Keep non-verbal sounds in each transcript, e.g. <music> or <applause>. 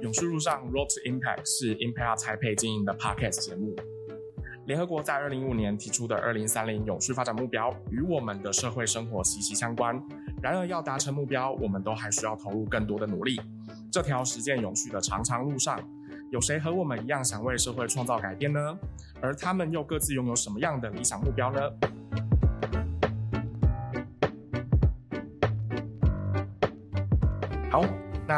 永续路上 Road to Impact 是 Impact 赛配经营的 Podcast 节目。联合国在二零一五年提出的二零三零永续发展目标与我们的社会生活息息相关。然而，要达成目标，我们都还需要投入更多的努力。这条实践永续的长长路上，有谁和我们一样想为社会创造改变呢？而他们又各自拥有什么样的理想目标呢？好。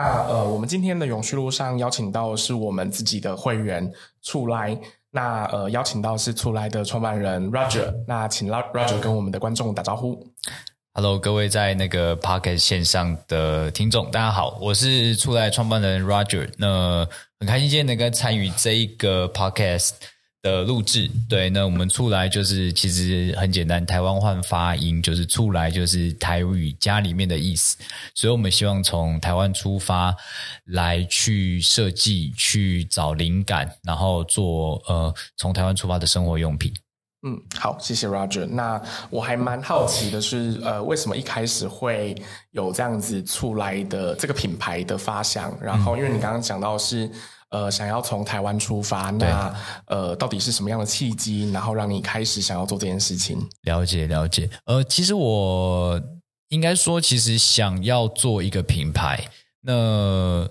那呃，我们今天的永续路上邀请到是我们自己的会员出来，那呃，邀请到是出来的创办人 Roger，那请 Roger 跟我们的观众打招呼。Hello，各位在那个 Podcast 线上的听众，大家好，我是出来创办人 Roger，那很开心今天能够参与这一个 Podcast。的录制，对，那我们出来就是其实很简单，台湾换发音就是出来就是台语家里面的意思，所以我们希望从台湾出发来去设计，去找灵感，然后做呃从台湾出发的生活用品。嗯，好，谢谢 Roger。那我还蛮好奇的是，呃，为什么一开始会有这样子出来的这个品牌的发想？然后，因为你刚刚讲到是。呃，想要从台湾出发，那呃，到底是什么样的契机，然后让你开始想要做这件事情？了解了解。呃，其实我应该说，其实想要做一个品牌，那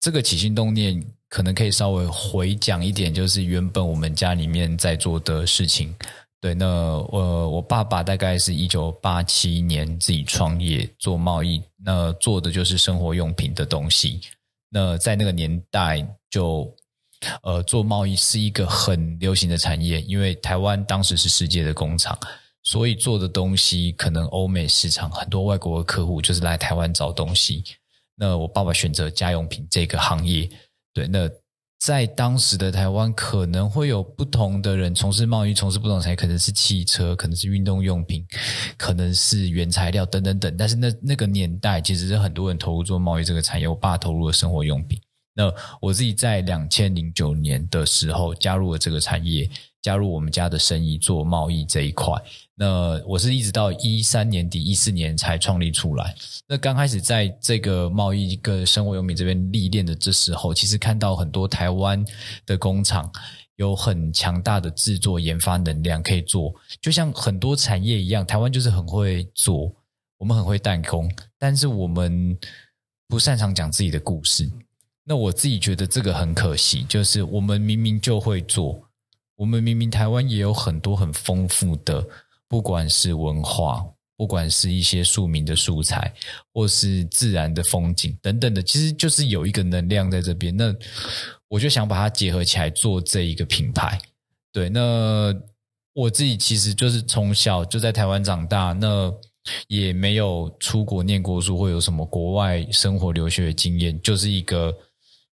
这个起心动念可能可以稍微回讲一点，就是原本我们家里面在做的事情。对，那呃，我爸爸大概是一九八七年自己创业做贸易，那做的就是生活用品的东西。那在那个年代，就呃做贸易是一个很流行的产业，因为台湾当时是世界的工厂，所以做的东西可能欧美市场很多外国的客户就是来台湾找东西。那我爸爸选择家用品这个行业，对，那。在当时的台湾，可能会有不同的人从事贸易，从事不同产业，可能是汽车，可能是运动用品，可能是原材料等等等。但是那那个年代，其实是很多人投入做贸易这个产业。我爸投入了生活用品。那我自己在两千零九年的时候加入了这个产业。加入我们家的生意做贸易这一块，那我是一直到一三年底一四年才创立出来。那刚开始在这个贸易跟生活用品这边历练的这时候，其实看到很多台湾的工厂有很强大的制作研发能量可以做，就像很多产业一样，台湾就是很会做，我们很会弹弓，但是我们不擅长讲自己的故事。那我自己觉得这个很可惜，就是我们明明就会做。我们明明台湾也有很多很丰富的，不管是文化，不管是一些庶民的素材，或是自然的风景等等的，其实就是有一个能量在这边。那我就想把它结合起来做这一个品牌。对，那我自己其实就是从小就在台湾长大，那也没有出国念过书，或有什么国外生活留学的经验，就是一个。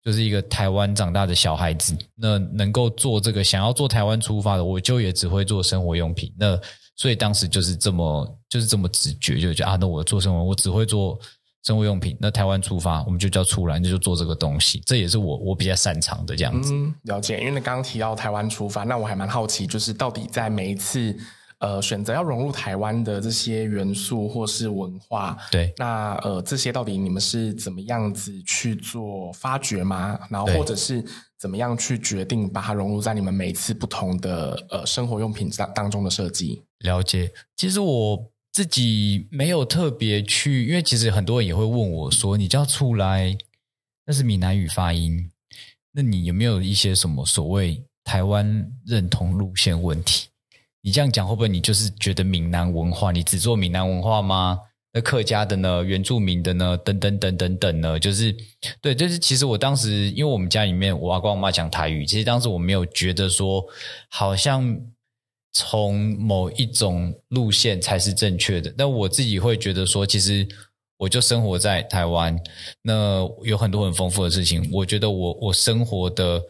就是一个台湾长大的小孩子，那能够做这个，想要做台湾出发的，我就也只会做生活用品。那所以当时就是这么，就是这么直觉，就觉得啊，那我做生活，我只会做生活用品。那台湾出发，我们就叫出来，那就做这个东西。这也是我我比较擅长的这样子。嗯，了解。因为你刚刚提到台湾出发，那我还蛮好奇，就是到底在每一次。呃，选择要融入台湾的这些元素或是文化，对，那呃，这些到底你们是怎么样子去做发掘吗？然后或者是怎么样去决定把它融入在你们每次不同的呃生活用品当当中的设计？了解，其实我自己没有特别去，因为其实很多人也会问我说：“你叫出来，那是闽南语发音，那你有没有一些什么所谓台湾认同路线问题？”你这样讲会不会你就是觉得闽南文化，你只做闽南文化吗？那客家的呢？原住民的呢？等等等等等呢？就是对，就是其实我当时因为我们家里面我阿公我妈讲台语，其实当时我没有觉得说好像从某一种路线才是正确的。但我自己会觉得说，其实我就生活在台湾，那有很多很丰富的事情。我觉得我我生活的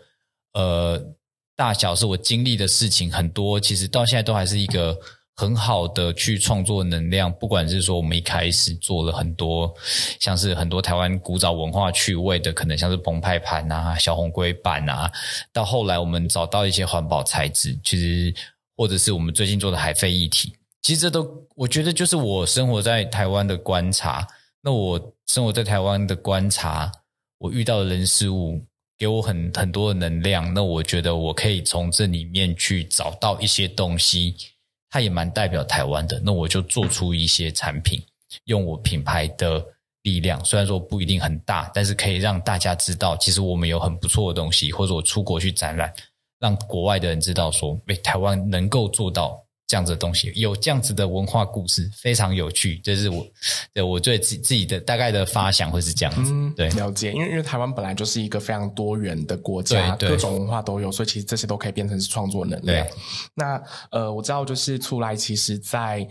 呃。大小是我经历的事情很多，其实到现在都还是一个很好的去创作能量。不管是说我们一开始做了很多，像是很多台湾古早文化趣味的，可能像是澎湃盘啊、小红龟板啊，到后来我们找到一些环保材质，其实或者是我们最近做的海飞议题，其实这都我觉得就是我生活在台湾的观察。那我生活在台湾的观察，我遇到的人事物给我很很多的能量，那我觉得我可以从这里面去找到一些东西，它也蛮代表台湾的，那我就做出一些产品，用我品牌的力量，虽然说不一定很大，但是可以让大家知道，其实我们有很不错的东西，或者我出国去展览，让国外的人知道说，诶，台湾能够做到。这样子的东西，有这样子的文化故事，非常有趣。这是我对我对自己自己的大概的发想会是这样子。嗯，对，了解。因为因为台湾本来就是一个非常多元的国家，各种文化都有，所以其实这些都可以变成是创作能量。那呃，我知道就是出来，其实在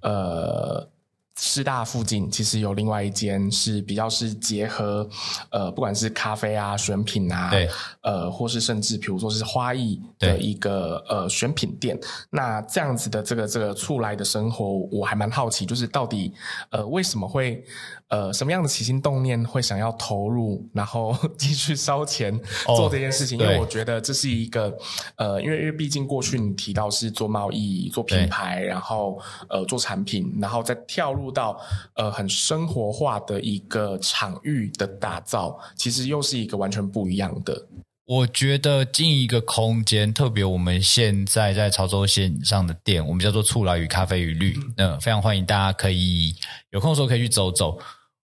呃。师大附近其实有另外一间是比较是结合，呃，不管是咖啡啊、选品啊，对，呃，或是甚至比如说是花艺的一个呃选品店。那这样子的这个这个出来的生活，我还蛮好奇，就是到底呃为什么会呃什么样的起心动念会想要投入，然后继续烧钱做这件事情？哦、因为我觉得这是一个呃，因为因为毕竟过去你提到是做贸易、做品牌，然后呃做产品，然后再跳入。到呃很生活化的一个场域的打造，其实又是一个完全不一样的。我觉得经营一个空间，特别我们现在在潮州线上的店，我们叫做“醋来与咖啡与绿”，那、嗯、非常欢迎大家可以有空的时候可以去走走。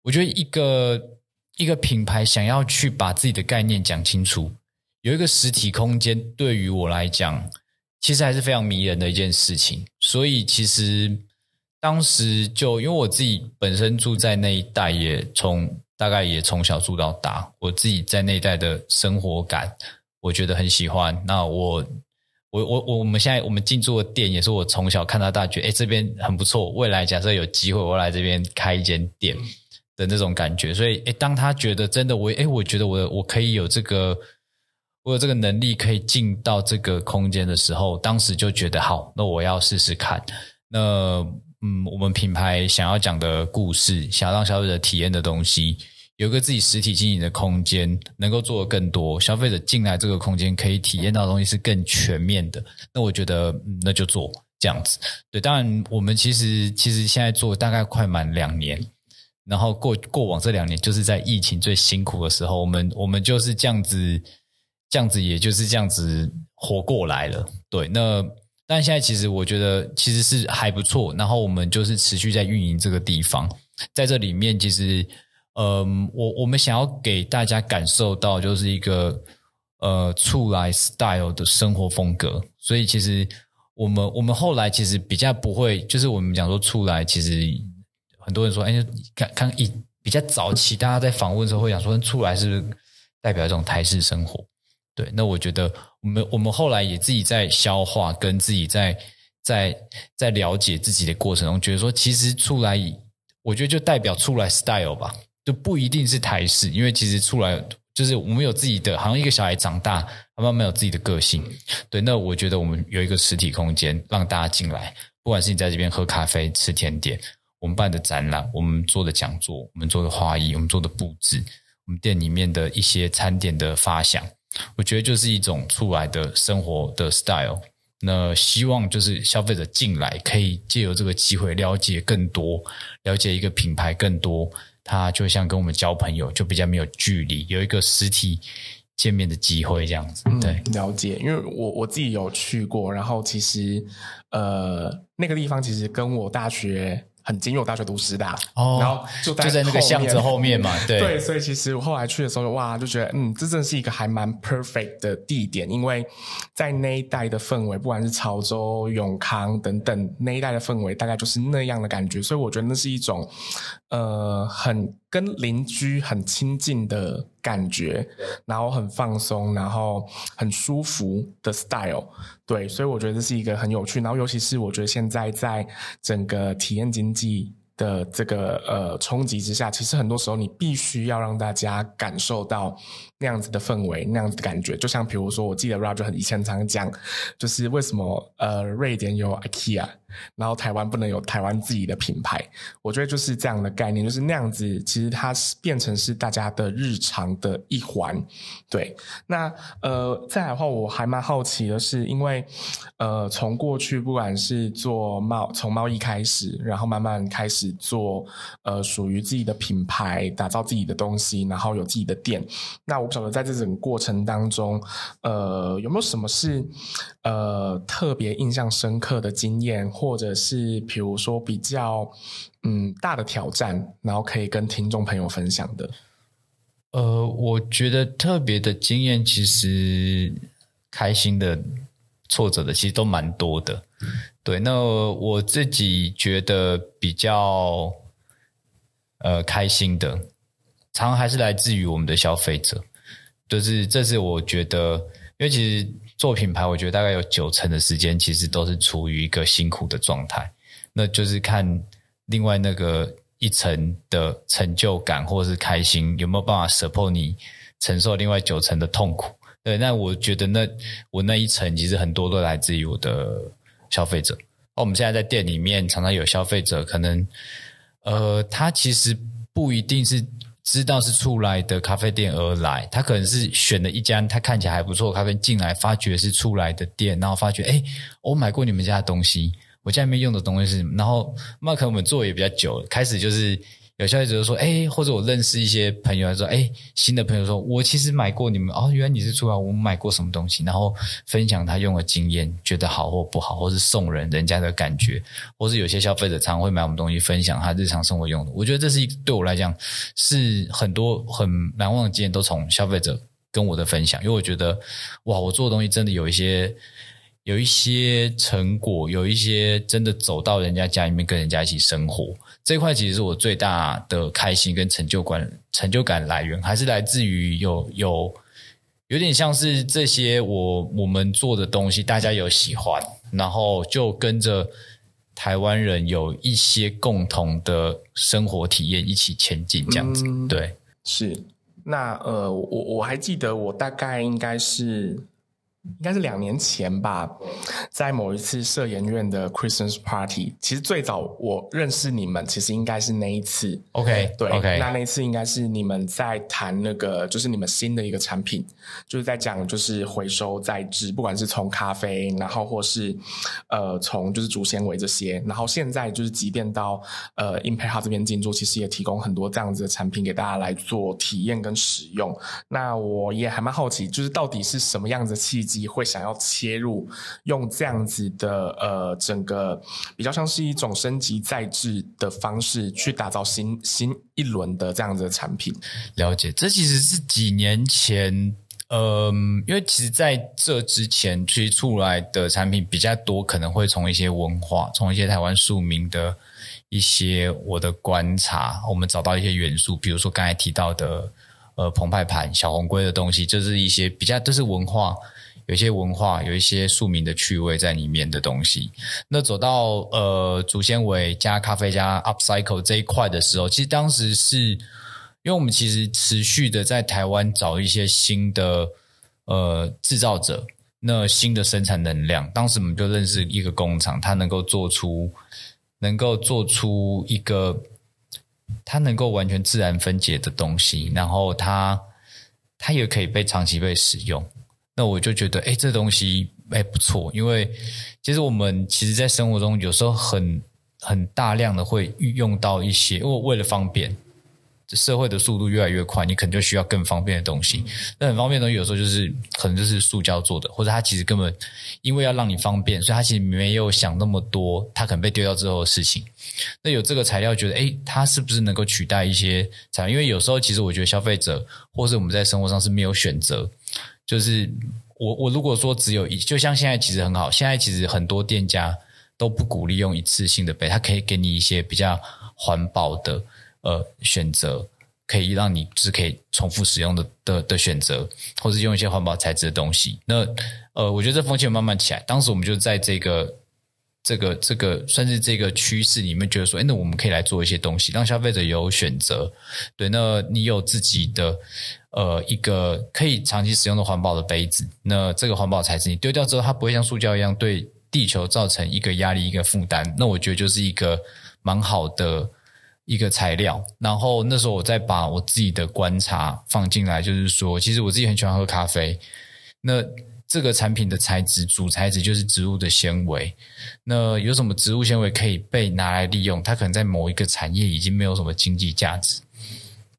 我觉得一个一个品牌想要去把自己的概念讲清楚，有一个实体空间，对于我来讲，其实还是非常迷人的一件事情。所以其实。当时就因为我自己本身住在那一带，也从大概也从小住到大，我自己在那一带的生活感，我觉得很喜欢。那我我我我我们现在我们进驻的店，也是我从小看到大，觉得诶这边很不错。未来假设有机会，我来这边开一间店的那种感觉。所以诶当他觉得真的我诶我觉得我我可以有这个我有这个能力可以进到这个空间的时候，当时就觉得好，那我要试试看。那嗯，我们品牌想要讲的故事，想要让消费者体验的东西，有一个自己实体经营的空间，能够做得更多。消费者进来这个空间，可以体验到的东西是更全面的。那我觉得，那就做这样子。对，当然，我们其实其实现在做大概快满两年，然后过过往这两年，就是在疫情最辛苦的时候，我们我们就是这样子，这样子，也就是这样子活过来了。对，那。但现在其实我觉得其实是还不错，然后我们就是持续在运营这个地方，在这里面其实，嗯，我我们想要给大家感受到就是一个呃厝来 style 的生活风格，所以其实我们我们后来其实比较不会，就是我们讲说厝来，其实很多人说，哎，看看一比较早期大家在访问的时候会讲说，厝来是不是代表一种台式生活？对，那我觉得我们我们后来也自己在消化，跟自己在在在了解自己的过程中，觉得说其实出来，我觉得就代表出来 style 吧，就不一定是台式，因为其实出来就是我们有自己的，好像一个小孩长大，他慢慢有自己的个性。对，那我觉得我们有一个实体空间让大家进来，不管是你在这边喝咖啡、吃甜点，我们办的展览，我们做的讲座，我们做的花艺，我们做的布置，我们店里面的一些餐点的发想。我觉得就是一种出来的生活的 style。那希望就是消费者进来可以借由这个机会了解更多，了解一个品牌更多。他就像跟我们交朋友，就比较没有距离，有一个实体见面的机会这样子。对，嗯，了解。因为我我自己有去过，然后其实呃那个地方其实跟我大学。很近，因为我大学读师大，哦，然后就在就在那个巷子后面嘛，<laughs> 对。对，所以其实我后来去的时候，哇，就觉得嗯，这真是一个还蛮 perfect 的地点，因为在那一带的氛围，不管是潮州、永康等等那一带的氛围，大概就是那样的感觉，所以我觉得那是一种呃很。跟邻居很亲近的感觉，然后很放松，然后很舒服的 style，对，所以我觉得这是一个很有趣。然后尤其是我觉得现在在整个体验经济的这个呃冲击之下，其实很多时候你必须要让大家感受到那样子的氛围，那样子的感觉。就像比如说，我记得 Roger 很以前常讲，就是为什么呃瑞典有 IKEA。然后台湾不能有台湾自己的品牌。我觉得就是这样的概念，就是那样子，其实它是变成是大家的日常的一环。对，那呃，再来的话，我还蛮好奇的是，因为呃，从过去不管是做贸从贸易开始，然后慢慢开始做呃属于自己的品牌，打造自己的东西，然后有自己的店。那我不晓得在这整个过程当中，呃，有没有什么是呃特别印象深刻的经验，或者是比如说比较嗯大的挑战，然后可以跟听众朋友分享的？呃，我觉得特别的经验，其实开心的、挫折的，其实都蛮多的。对，那我自己觉得比较呃开心的，常常还是来自于我们的消费者。就是这是我觉得，因为其实做品牌，我觉得大概有九成的时间，其实都是处于一个辛苦的状态。那就是看另外那个。一层的成就感或是开心，有没有办法 support 你承受另外九成的痛苦？对，那我觉得那我那一层其实很多都来自于我的消费者。哦，我们现在在店里面常常有消费者，可能呃，他其实不一定是知道是出来的咖啡店而来，他可能是选了一家他看起来还不错咖啡进来，发觉是出来的店，然后发觉哎，我买过你们家的东西。我家里面用的东西是什么，然后那可能我们做也比较久了，开始就是有消费者就说，哎，或者我认识一些朋友说，哎，新的朋友说，我其实买过你们，哦，原来你是出来，我们买过什么东西，然后分享他用的经验，觉得好或不好，或是送人人家的感觉，或是有些消费者常会买我们东西分享他日常生活用的，我觉得这是一对我来讲是很多很难忘的经验，都从消费者跟我的分享，因为我觉得哇，我做的东西真的有一些。有一些成果，有一些真的走到人家家里面跟人家一起生活，这一块其实是我最大的开心跟成就感，成就感来源还是来自于有有有点像是这些我我们做的东西，大家有喜欢，然后就跟着台湾人有一些共同的生活体验一起前进，这样子。嗯、对，是。那呃，我我还记得我大概应该是。应该是两年前吧，在某一次社研院的 Christmas Party，其实最早我认识你们，其实应该是那一次。OK，对，OK，那那一次应该是你们在谈那个，就是你们新的一个产品，就是在讲就是回收再制，不管是从咖啡，然后或是呃从就是竹纤维这些，然后现在就是即便到呃 Impact Hub 这边进驻，其实也提供很多这样子的产品给大家来做体验跟使用。那我也还蛮好奇，就是到底是什么样子的契机？会想要切入，用这样子的呃，整个比较像是一种升级再制的方式，去打造新新一轮的这样子的产品。了解，这其实是几年前，嗯、因为其实在这之前推出来的产品比较多，可能会从一些文化，从一些台湾庶民的一些我的观察，我们找到一些元素，比如说刚才提到的呃澎湃盘、小红龟的东西，就是一些比较都是文化。有一些文化，有一些庶民的趣味在里面的东西。那走到呃竹纤维加咖啡加 upcycle 这一块的时候，其实当时是因为我们其实持续的在台湾找一些新的呃制造者，那新的生产能量。当时我们就认识一个工厂，它能够做出能够做出一个它能够完全自然分解的东西，然后它它也可以被长期被使用。那我就觉得，哎，这东西哎不错，因为其实我们其实，在生活中有时候很很大量的会运用到一些，因为为了方便，社会的速度越来越快，你可能就需要更方便的东西。那很方便的东西，有时候就是可能就是塑胶做的，或者它其实根本因为要让你方便，所以它其实没有想那么多，它可能被丢掉之后的事情。那有这个材料，觉得哎，它是不是能够取代一些材料？因为有时候其实我觉得消费者或是我们在生活上是没有选择。就是我我如果说只有一，就像现在其实很好，现在其实很多店家都不鼓励用一次性的杯，它可以给你一些比较环保的呃选择，可以让你就是可以重复使用的的的选择，或是用一些环保材质的东西。那呃，我觉得这风气慢慢起来，当时我们就在这个这个这个算是这个趋势里面，觉得说，哎，那我们可以来做一些东西，让消费者有选择。对，那你有自己的。呃，一个可以长期使用的环保的杯子，那这个环保材质你丢掉之后，它不会像塑胶一样对地球造成一个压力、一个负担，那我觉得就是一个蛮好的一个材料。然后那时候我再把我自己的观察放进来，就是说，其实我自己很喜欢喝咖啡。那这个产品的材质，主材质就是植物的纤维。那有什么植物纤维可以被拿来利用？它可能在某一个产业已经没有什么经济价值，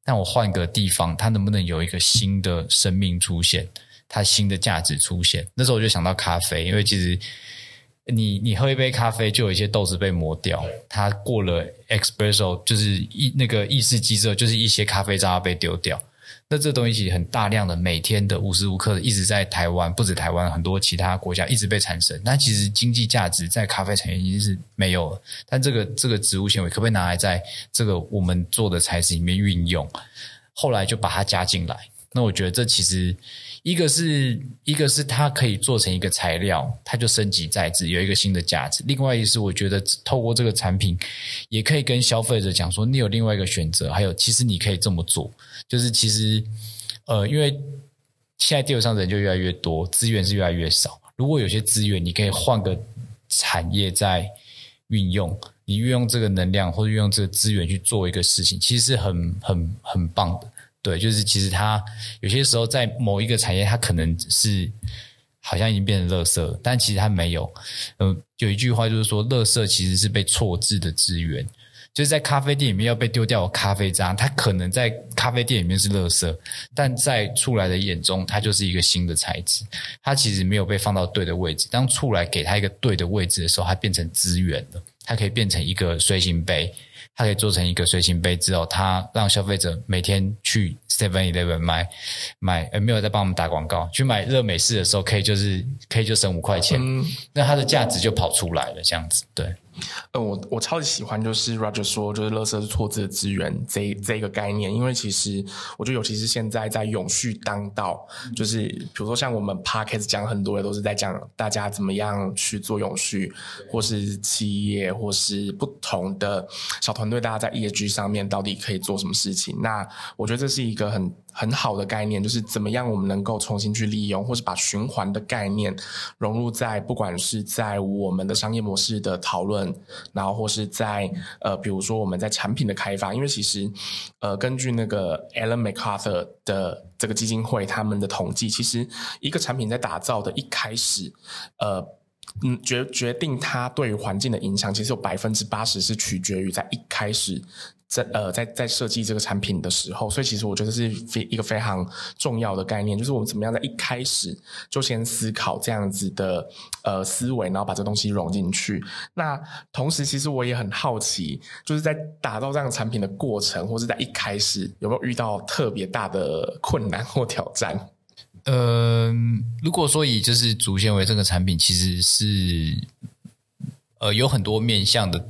那我换个地方，它能不能有一个新的生命出现？它新的价值出现，那时候我就想到咖啡，因为其实你你喝一杯咖啡，就有一些豆子被磨掉，它过了 espresso 就是一那个意式机之后，就是一些咖啡渣被丢掉。那这东西很大量的，每天的无时无刻的一直在台湾，不止台湾，很多其他国家一直被产生。那其实经济价值在咖啡产业已经是没有了。但这个这个植物纤维可不可以拿来在这个我们做的材质里面运用？后来就把它加进来。那我觉得这其实。一个是一个是它可以做成一个材料，它就升级再制，有一个新的价值。另外一个是，我觉得透过这个产品，也可以跟消费者讲说，你有另外一个选择。还有，其实你可以这么做，就是其实，呃，因为现在地球上人就越来越多，资源是越来越少。如果有些资源，你可以换个产业在运用，你运用这个能量或者运用这个资源去做一个事情，其实是很很很棒的。对，就是其实它有些时候在某一个产业，它可能是好像已经变成垃圾，但其实它没有。嗯、有一句话就是说，垃圾其实是被错置的资源。就是在咖啡店里面要被丢掉的咖啡渣，它可能在咖啡店里面是垃圾，但在出来的眼中，它就是一个新的材质。它其实没有被放到对的位置，当出来给它一个对的位置的时候，它变成资源了。它可以变成一个随行杯。它可以做成一个随行杯之后，它让消费者每天去 Seven Eleven 买买，呃，没有在帮我们打广告，去买热美式的时候，可以就是可以就省五块钱，嗯、那它的价值就跑出来了，这样子，对。嗯，我我超级喜欢，就是 Roger 说，就是垃圾是错字的资源这这个概念，因为其实我觉得，尤其是现在在永续当道，就是比如说像我们 Podcast 讲很多的都是在讲大家怎么样去做永续，或是企业，或是不同的小团队，大家在 ESG 上面到底可以做什么事情？那我觉得这是一个很。很好的概念，就是怎么样我们能够重新去利用，或是把循环的概念融入在不管是在我们的商业模式的讨论，然后或是在呃，比如说我们在产品的开发，因为其实呃，根据那个 Ellen MacArthur 的这个基金会他们的统计，其实一个产品在打造的一开始，呃，嗯，决决定它对于环境的影响，其实有百分之八十是取决于在一开始。在呃，在在设计这个产品的时候，所以其实我觉得是非一个非常重要的概念，就是我们怎么样在一开始就先思考这样子的呃思维，然后把这东西融进去。那同时，其实我也很好奇，就是在打造这样产品的过程，或是在一开始有没有遇到特别大的困难或挑战？呃，如果说以就是竹纤维这个产品，其实是呃有很多面向的。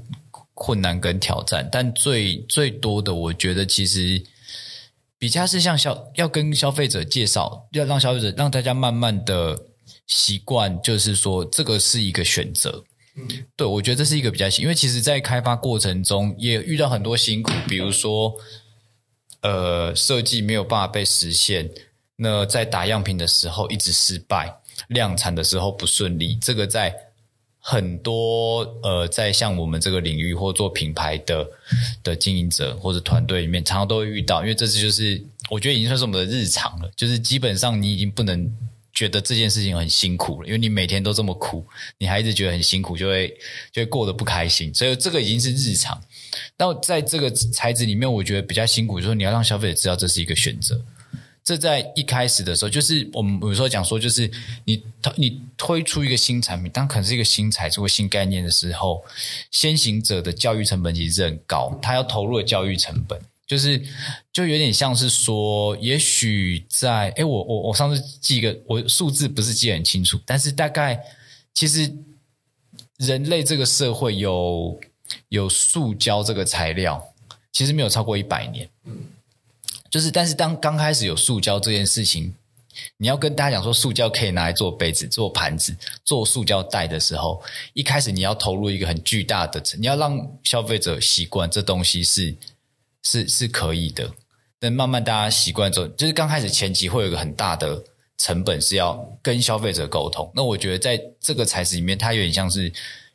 困难跟挑战，但最最多的，我觉得其实比较是像消要跟消费者介绍，要让消费者让大家慢慢的习惯，就是说这个是一个选择。嗯，对，我觉得这是一个比较，因为其实在开发过程中也遇到很多辛苦，比如说呃设计没有办法被实现，那在打样品的时候一直失败，量产的时候不顺利，这个在。很多呃，在像我们这个领域或做品牌的的经营者或者团队里面，常常都会遇到，因为这次就是我觉得已经算是我们的日常了。就是基本上你已经不能觉得这件事情很辛苦了，因为你每天都这么苦，你还一直觉得很辛苦，就会就会过得不开心。所以这个已经是日常。那在这个材质里面，我觉得比较辛苦，就是你要让消费者知道这是一个选择。这在一开始的时候，就是我们有时候讲说，就是你你推出一个新产品，当可能是一个新材质或新概念的时候，先行者的教育成本其实是很高，他要投入的教育成本，就是就有点像是说，也许在诶我我我上次记一个，我数字不是记很清楚，但是大概其实人类这个社会有有塑胶这个材料，其实没有超过一百年。就是，但是当刚开始有塑胶这件事情，你要跟大家讲说塑胶可以拿来做杯子、做盘子、做塑胶袋的时候，一开始你要投入一个很巨大的，你要让消费者习惯这东西是是是可以的。但慢慢大家习惯之后，就是刚开始前期会有一个很大的成本是要跟消费者沟通。那我觉得在这个材质里面，它有点像是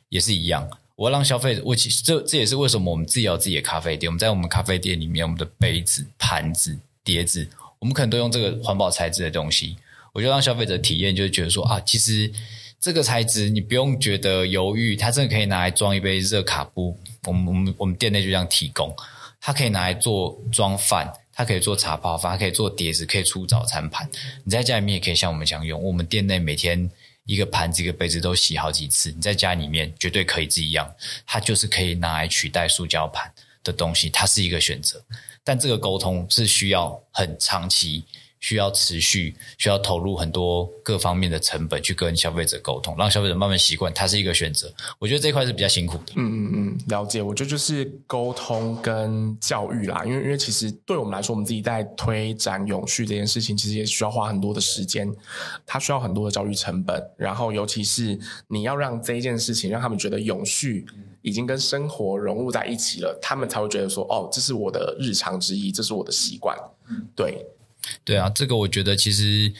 也是一样。我要让消费者，我其实这这也是为什么我们自己有自己的咖啡店。我们在我们咖啡店里面，我们的杯子、盘子、碟子，我们可能都用这个环保材质的东西。我就让消费者体验，就是觉得说啊，其实这个材质你不用觉得犹豫，它真的可以拿来装一杯热卡布。我们我们我们店内就这样提供，它可以拿来做装饭，它可以做茶泡饭，它可以做碟子，可以出早餐盘。你在家里面也可以像我们这样用。我们店内每天。一个盘子一个杯子都洗好几次，你在家里面绝对可以自己养，它就是可以拿来取代塑胶盘的东西，它是一个选择，但这个沟通是需要很长期。需要持续，需要投入很多各方面的成本去跟消费者沟通，让消费者慢慢习惯，它是一个选择。我觉得这一块是比较辛苦的。嗯嗯嗯，了解。我觉得就是沟通跟教育啦，因为因为其实对我们来说，我们自己在推展永续这件事情，其实也需要花很多的时间，它需要很多的教育成本。然后，尤其是你要让这一件事情让他们觉得永续已经跟生活融入在一起了，他们才会觉得说，哦，这是我的日常之一，这是我的习惯。对。对啊，这个我觉得其实，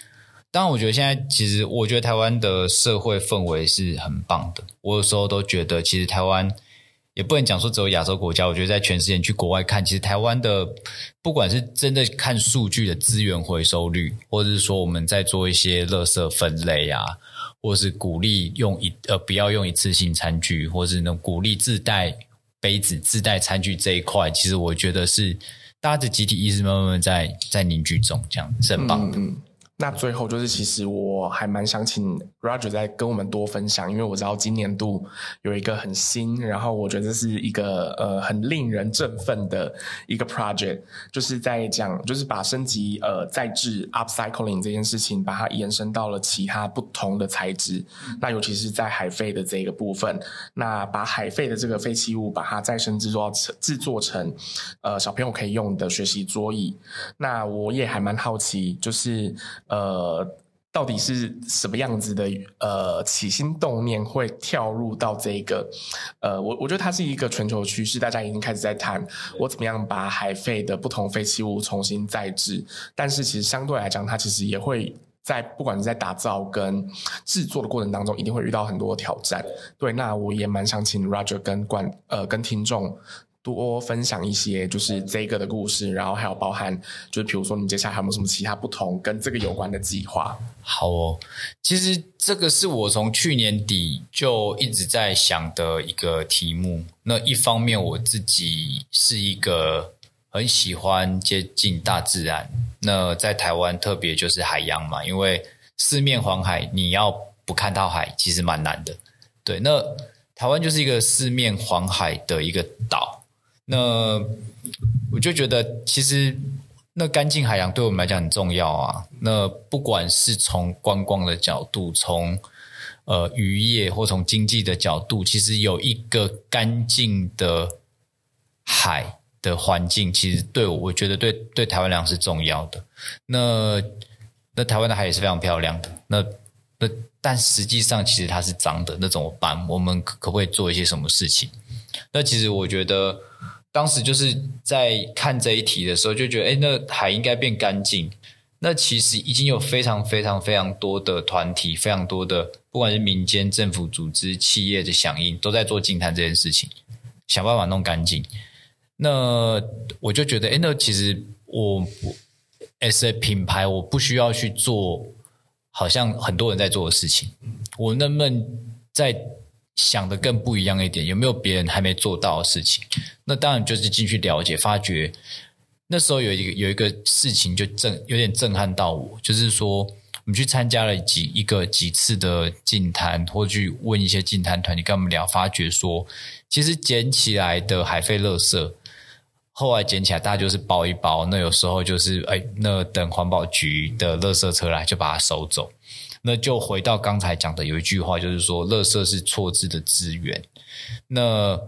当然，我觉得现在其实，我觉得台湾的社会氛围是很棒的。我有时候都觉得，其实台湾也不能讲说只有亚洲国家。我觉得在全世界去国外看，其实台湾的不管是真的看数据的资源回收率，或者是说我们在做一些垃圾分类啊，或是鼓励用一呃不要用一次性餐具，或是能鼓励自带杯子、自带餐具这一块，其实我觉得是。大家的集体意识慢慢在在凝聚中，这样是很棒的。那最后就是，其实我还蛮想请 Roger 再跟我们多分享，因为我知道今年度有一个很新，然后我觉得这是一个呃很令人振奋的一个 project，就是在讲，就是把升级呃再制 upcycling 这件事情，把它延伸到了其他不同的材质。那尤其是在海废的这个部分，那把海废的这个废弃物，把它再生制作成制作成呃小朋友可以用的学习桌椅。那我也还蛮好奇，就是。呃，到底是什么样子的？呃，起心动念会跳入到这个？呃，我我觉得它是一个全球趋势，大家已经开始在谈我怎么样把海废的不同废弃物重新再制。但是其实相对来讲，它其实也会在不管是在打造跟制作的过程当中，一定会遇到很多挑战。对，那我也蛮想请 Roger 跟观呃跟听众。多分享一些就是这个的故事，然后还有包含就是比如说你接下来还有没有什么其他不同跟这个有关的计划？好哦，其实这个是我从去年底就一直在想的一个题目。那一方面我自己是一个很喜欢接近大自然，那在台湾特别就是海洋嘛，因为四面环海，你要不看到海其实蛮难的。对，那台湾就是一个四面环海的一个岛。那我就觉得，其实那干净海洋对我们来讲很重要啊。那不管是从观光的角度，从呃渔业或从经济的角度，其实有一个干净的海的环境，其实对我，我觉得对对台湾来讲是重要的。那那台湾的海也是非常漂亮的。那那但实际上，其实它是脏的，那怎么办？我们可可不可以做一些什么事情？那其实我觉得。当时就是在看这一题的时候，就觉得，哎，那海应该变干净。那其实已经有非常非常非常多的团体，非常多的不管是民间、政府组织、企业的响应，都在做净滩这件事情，想办法弄干净。那我就觉得，哎，那其实我 S A 品牌，我不需要去做好像很多人在做的事情，我能不能在想的更不一样一点，有没有别人还没做到的事情？那当然就是进去了解、发掘。那时候有一个有一个事情就震有点震撼到我，就是说我们去参加了几一个几次的净滩，或去问一些净滩团，你跟我们聊，发觉说其实捡起来的海废垃圾，后来捡起来大家就是包一包，那有时候就是哎，那等环保局的垃圾车来就把它收走。那就回到刚才讲的，有一句话就是说，垃圾是错置的资源。那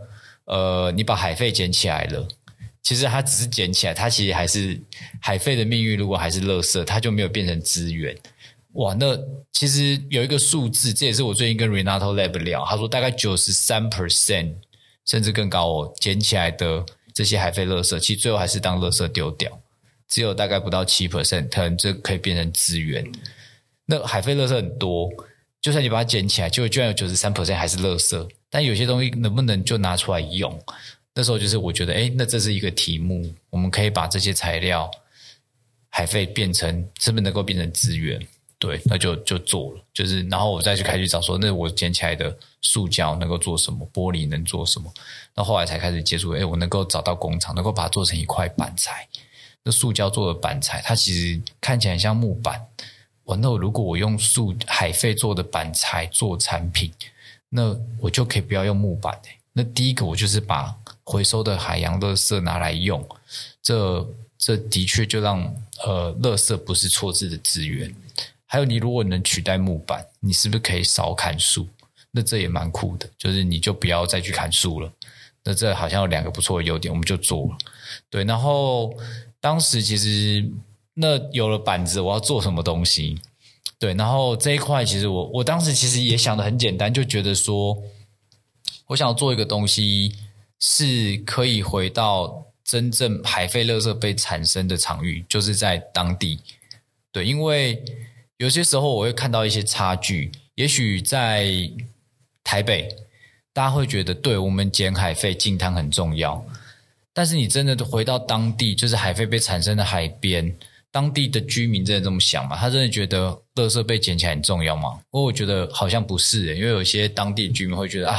呃，你把海废捡起来了，其实它只是捡起来，它其实还是海废的命运。如果还是垃圾，它就没有变成资源。哇，那其实有一个数字，这也是我最近跟 Renato Lab 聊，他说大概九十三 percent 甚至更高哦，捡起来的这些海废垃圾，其实最后还是当垃圾丢掉，只有大概不到七 percent，可能这可以变成资源。那海废垃圾很多，就算你把它捡起来，就居然有九十三 percent 还是垃圾。但有些东西能不能就拿出来用？那时候就是我觉得，哎，那这是一个题目，我们可以把这些材料海废变成，是不是能够变成资源？对，那就就做了，就是然后我再去开始找说，那我捡起来的塑胶能够做什么？玻璃能做什么？那后来才开始接触，哎，我能够找到工厂，能够把它做成一块板材。那塑胶做的板材，它其实看起来像木板。我那如果我用塑海废做的板材做产品，那我就可以不要用木板诶。那第一个，我就是把回收的海洋垃圾拿来用，这这的确就让呃，垃圾不是错置的资源。还有，你如果能取代木板，你是不是可以少砍树？那这也蛮酷的，就是你就不要再去砍树了。那这好像有两个不错的优点，我们就做了。对，然后。当时其实那有了板子，我要做什么东西？对，然后这一块其实我我当时其实也想得很简单，就觉得说，我想要做一个东西是可以回到真正海废垃圾被产生的场域，就是在当地。对，因为有些时候我会看到一些差距，也许在台北，大家会觉得对我们捡海废进滩很重要。但是你真的回到当地，就是海废被产生的海边，当地的居民真的这么想吗？他真的觉得垃圾被捡起来很重要吗？我我觉得好像不是耶，因为有些当地居民会觉得啊，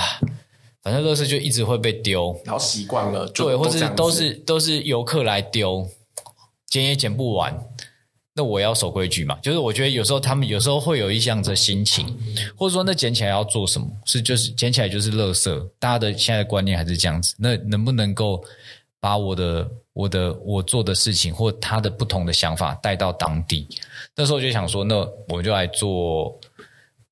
反正垃圾就一直会被丢，然后习惯了，对，或者都是都是游客来丢，捡也捡不完，那我要守规矩嘛。就是我觉得有时候他们有时候会有一样的心情，或者说那捡起来要做什么？是就是捡起来就是垃圾，大家的现在的观念还是这样子。那能不能够？把我的我的我做的事情或他的不同的想法带到当地，那时候我就想说，那我就来做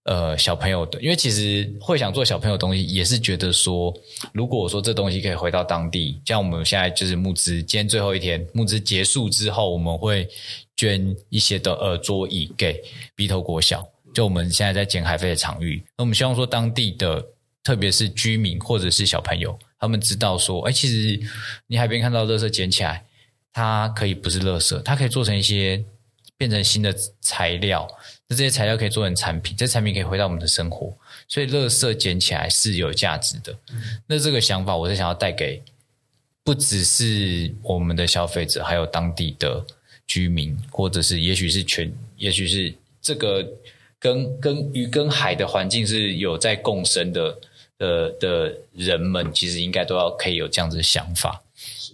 呃小朋友的，因为其实会想做小朋友的东西，也是觉得说，如果我说这东西可以回到当地，像我们现在就是募资，今天最后一天，募资结束之后，我们会捐一些的呃桌椅给鼻头国小，就我们现在在捡海飞的场域，那我们希望说当地的，特别是居民或者是小朋友。他们知道说，哎，其实你海边看到垃圾捡起来，它可以不是垃圾，它可以做成一些变成新的材料。那这些材料可以做成产品，这产品可以回到我们的生活，所以垃圾捡起来是有价值的。那这个想法，我是想要带给不只是我们的消费者，还有当地的居民，或者是也许是全，也许是这个跟跟鱼跟海的环境是有在共生的。的的人们其实应该都要可以有这样子的想法，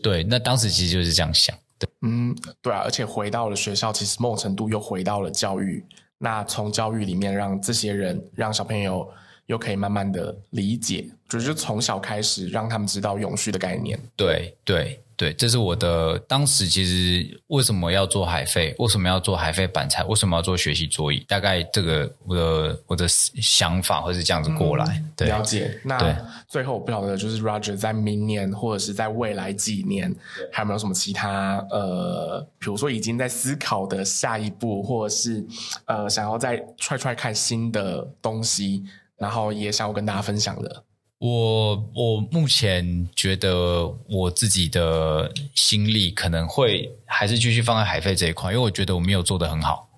对，那当时其实就是这样想，对，嗯，对啊，而且回到了学校，其实某种程度又回到了教育，那从教育里面让这些人，让小朋友又可以慢慢的理解，就是从小开始让他们知道永续的概念，对对。对，这是我的当时其实为什么要做海费？为什么要做海费板材？为什么要做学习桌椅？大概这个我的我的想法会是这样子过来。嗯、对，了解。那最后我不晓得，就是 Roger 在明年或者是在未来几年，还有没有什么其他呃，比如说已经在思考的下一步，或者是呃想要再踹踹看新的东西，然后也想要跟大家分享的。我我目前觉得我自己的心力可能会还是继续放在海废这一块，因为我觉得我没有做得很好。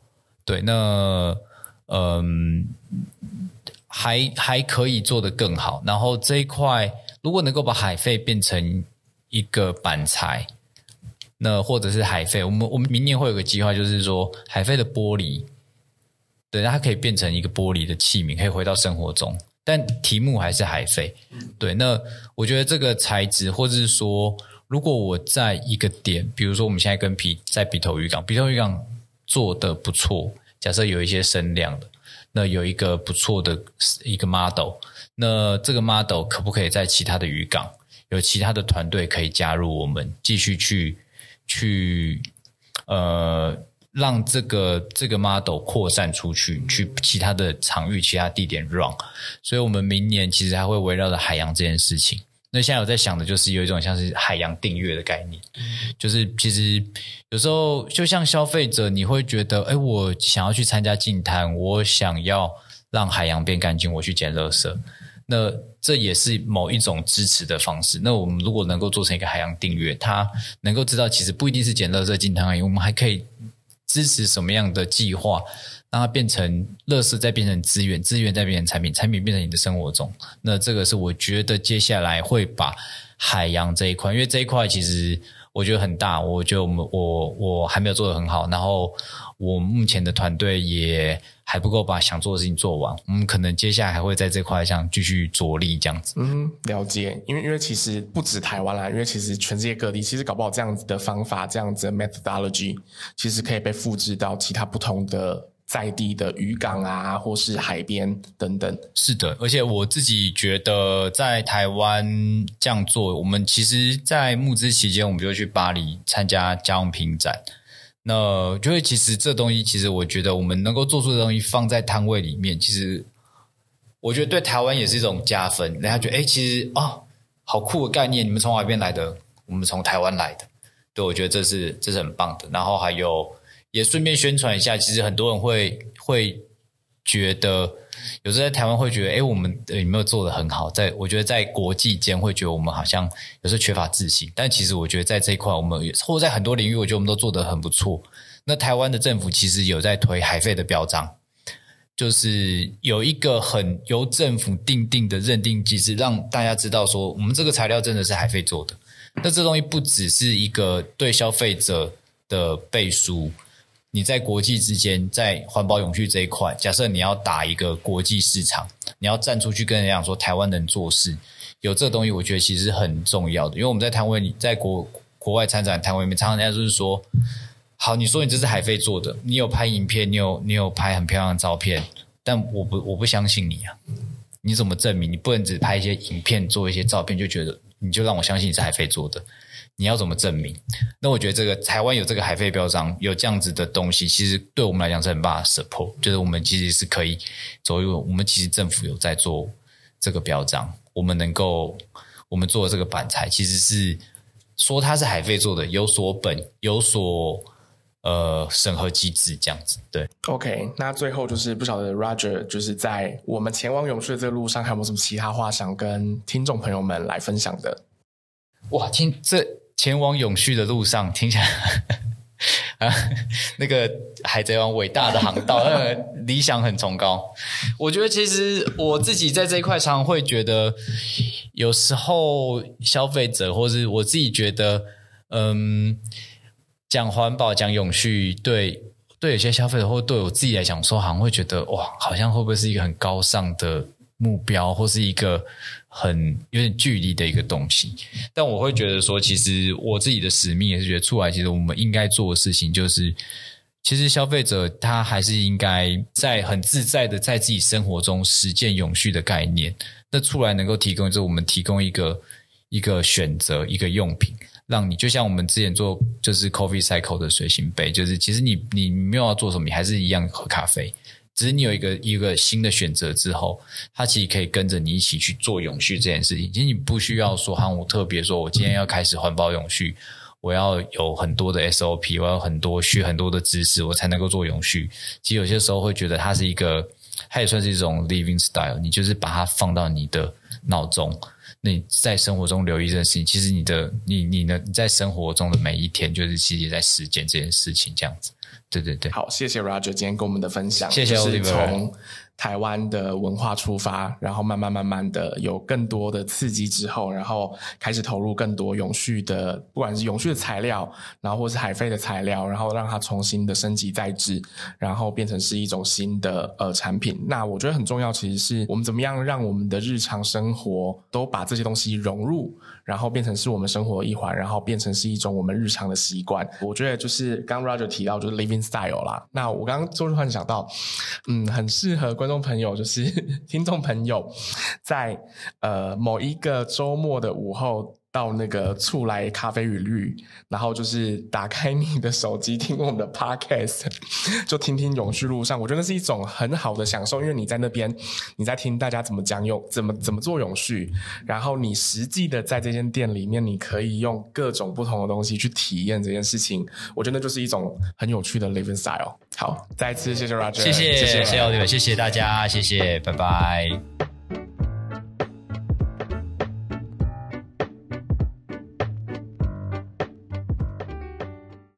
对，那嗯，还还可以做得更好。然后这一块如果能够把海废变成一个板材，那或者是海废，我们我们明年会有个计划，就是说海废的玻璃，对，它可以变成一个玻璃的器皿，可以回到生活中。但题目还是海飞，对。那我觉得这个材质，或者是说，如果我在一个点，比如说我们现在跟皮在鼻头渔港，鼻头渔港做的不错，假设有一些声量的，那有一个不错的一个 model，那这个 model 可不可以在其他的渔港，有其他的团队可以加入我们，继续去去呃。让这个这个 model 扩散出去，去其他的场域、其他地点 run。所以，我们明年其实还会围绕着海洋这件事情。那现在我在想的就是有一种像是海洋订阅的概念，就是其实有时候就像消费者，你会觉得，哎，我想要去参加净滩，我想要让海洋变干净，我去捡垃圾。那这也是某一种支持的方式。那我们如果能够做成一个海洋订阅，它能够知道，其实不一定是捡垃圾净滩而已，我们还可以。支持什么样的计划，让它变成乐视，再变成资源，资源再变成产品，产品变成你的生活中。那这个是我觉得接下来会把海洋这一块，因为这一块其实我觉得很大，我觉得我们我我还没有做得很好，然后我目前的团队也还不够把想做的事情做完。我们可能接下来还会在这块上继续着力，这样子。嗯，了解。因为因为其实不止台湾啦，因为其实全世界各地，其实搞不好这样子的方法，这样子的 methodology，其实可以被复制到其他不同的。在地的渔港啊，或是海边等等，是的。而且我自己觉得，在台湾这样做，我们其实，在募资期间，我们就去巴黎参加家用品展。那就是其实这东西，其实我觉得我们能够做出的东西放在摊位里面，其实我觉得对台湾也是一种加分。人家觉得，哎，其实啊、好酷的概念，你们从哪边来的？我们从台湾来的。对，我觉得这是这是很棒的。然后还有。也顺便宣传一下，其实很多人会会觉得，有时候在台湾会觉得，诶，我们有没有做得很好？在我觉得在国际间会觉得我们好像有时候缺乏自信，但其实我觉得在这一块，我们或者在很多领域，我觉得我们都做得很不错。那台湾的政府其实有在推海费的标章，就是有一个很由政府定定的认定机制，让大家知道说，我们这个材料真的是海费做的。那这东西不只是一个对消费者的背书。你在国际之间，在环保永续这一块，假设你要打一个国际市场，你要站出去跟人家讲说台湾能做事，有这东西，我觉得其实很重要的。因为我们在摊位里，在国国外参展摊位里面，常常人家就是说，好，你说你这是海飞做的，你有拍影片，你有你有拍很漂亮的照片，但我不我不相信你啊，你怎么证明？你不能只拍一些影片，做一些照片，就觉得你就让我相信你是海飞做的。你要怎么证明？那我觉得这个台湾有这个海费标章，有这样子的东西，其实对我们来讲是很大的 support。就是我们其实是可以走一个，我们其实政府有在做这个标章，我们能够我们做的这个板材，其实是说它是海费做的，有所本，有所呃审核机制这样子。对，OK。那最后就是不晓得 Roger 就是在我们前往永续的这个路上，还有没有什么其他话想跟听众朋友们来分享的？哇，听这。前往永续的路上，听起来 <laughs> 啊，那个海贼王伟大的航道，<laughs> 那个理想很崇高。我觉得其实我自己在这一块常常会觉得，有时候消费者或是我自己觉得，嗯，讲环保、讲永续，对对，有些消费者或对我自己来讲说，好像会觉得哇，好像会不会是一个很高尚的目标，或是一个。很有点距离的一个东西，但我会觉得说，其实我自己的使命也是觉得出来，其实我们应该做的事情就是，其实消费者他还是应该在很自在的在自己生活中实践永续的概念。那出来能够提供，就是我们提供一个一个选择，一个用品，让你就像我们之前做就是 Coffee Cycle 的随行杯，就是其实你你没有要做什么，你还是一样喝咖啡。只是你有一个一个新的选择之后，它其实可以跟着你一起去做永续这件事情。其实你不需要说，哈，我特别说我今天要开始环保永续，我要有很多的 SOP，我要很多学很多的知识，我才能够做永续。其实有些时候会觉得它是一个，它也算是一种 living style。你就是把它放到你的闹钟，那你在生活中留意这件事情，其实你的你你呢，你在生活中的每一天，就是其实也在实践这件事情，这样子。对对对，好，谢谢 Roger 今天跟我们的分享，谢谢 Oliver。台湾的文化出发，然后慢慢慢慢的有更多的刺激之后，然后开始投入更多永续的，不管是永续的材料，然后或是海废的材料，然后让它重新的升级再制，然后变成是一种新的呃产品。那我觉得很重要，其实是我们怎么样让我们的日常生活都把这些东西融入，然后变成是我们生活的一环，然后变成是一种我们日常的习惯。我觉得就是刚 Roger 提到就是 living style 啦。那我刚刚就突然想到，嗯，很适合。观众朋友，就是 <laughs> 听众朋友，在呃某一个周末的午后。到那个醋来咖啡与绿，然后就是打开你的手机听我们的 podcast，<laughs> 就听听永续路上，我觉得那是一种很好的享受，因为你在那边，你在听大家怎么讲永，怎么怎么做永续，然后你实际的在这间店里面，你可以用各种不同的东西去体验这件事情，我觉得就是一种很有趣的 living style。好，再一次谢谢 Roger，谢谢谢谢谢谢大家，谢谢，拜拜。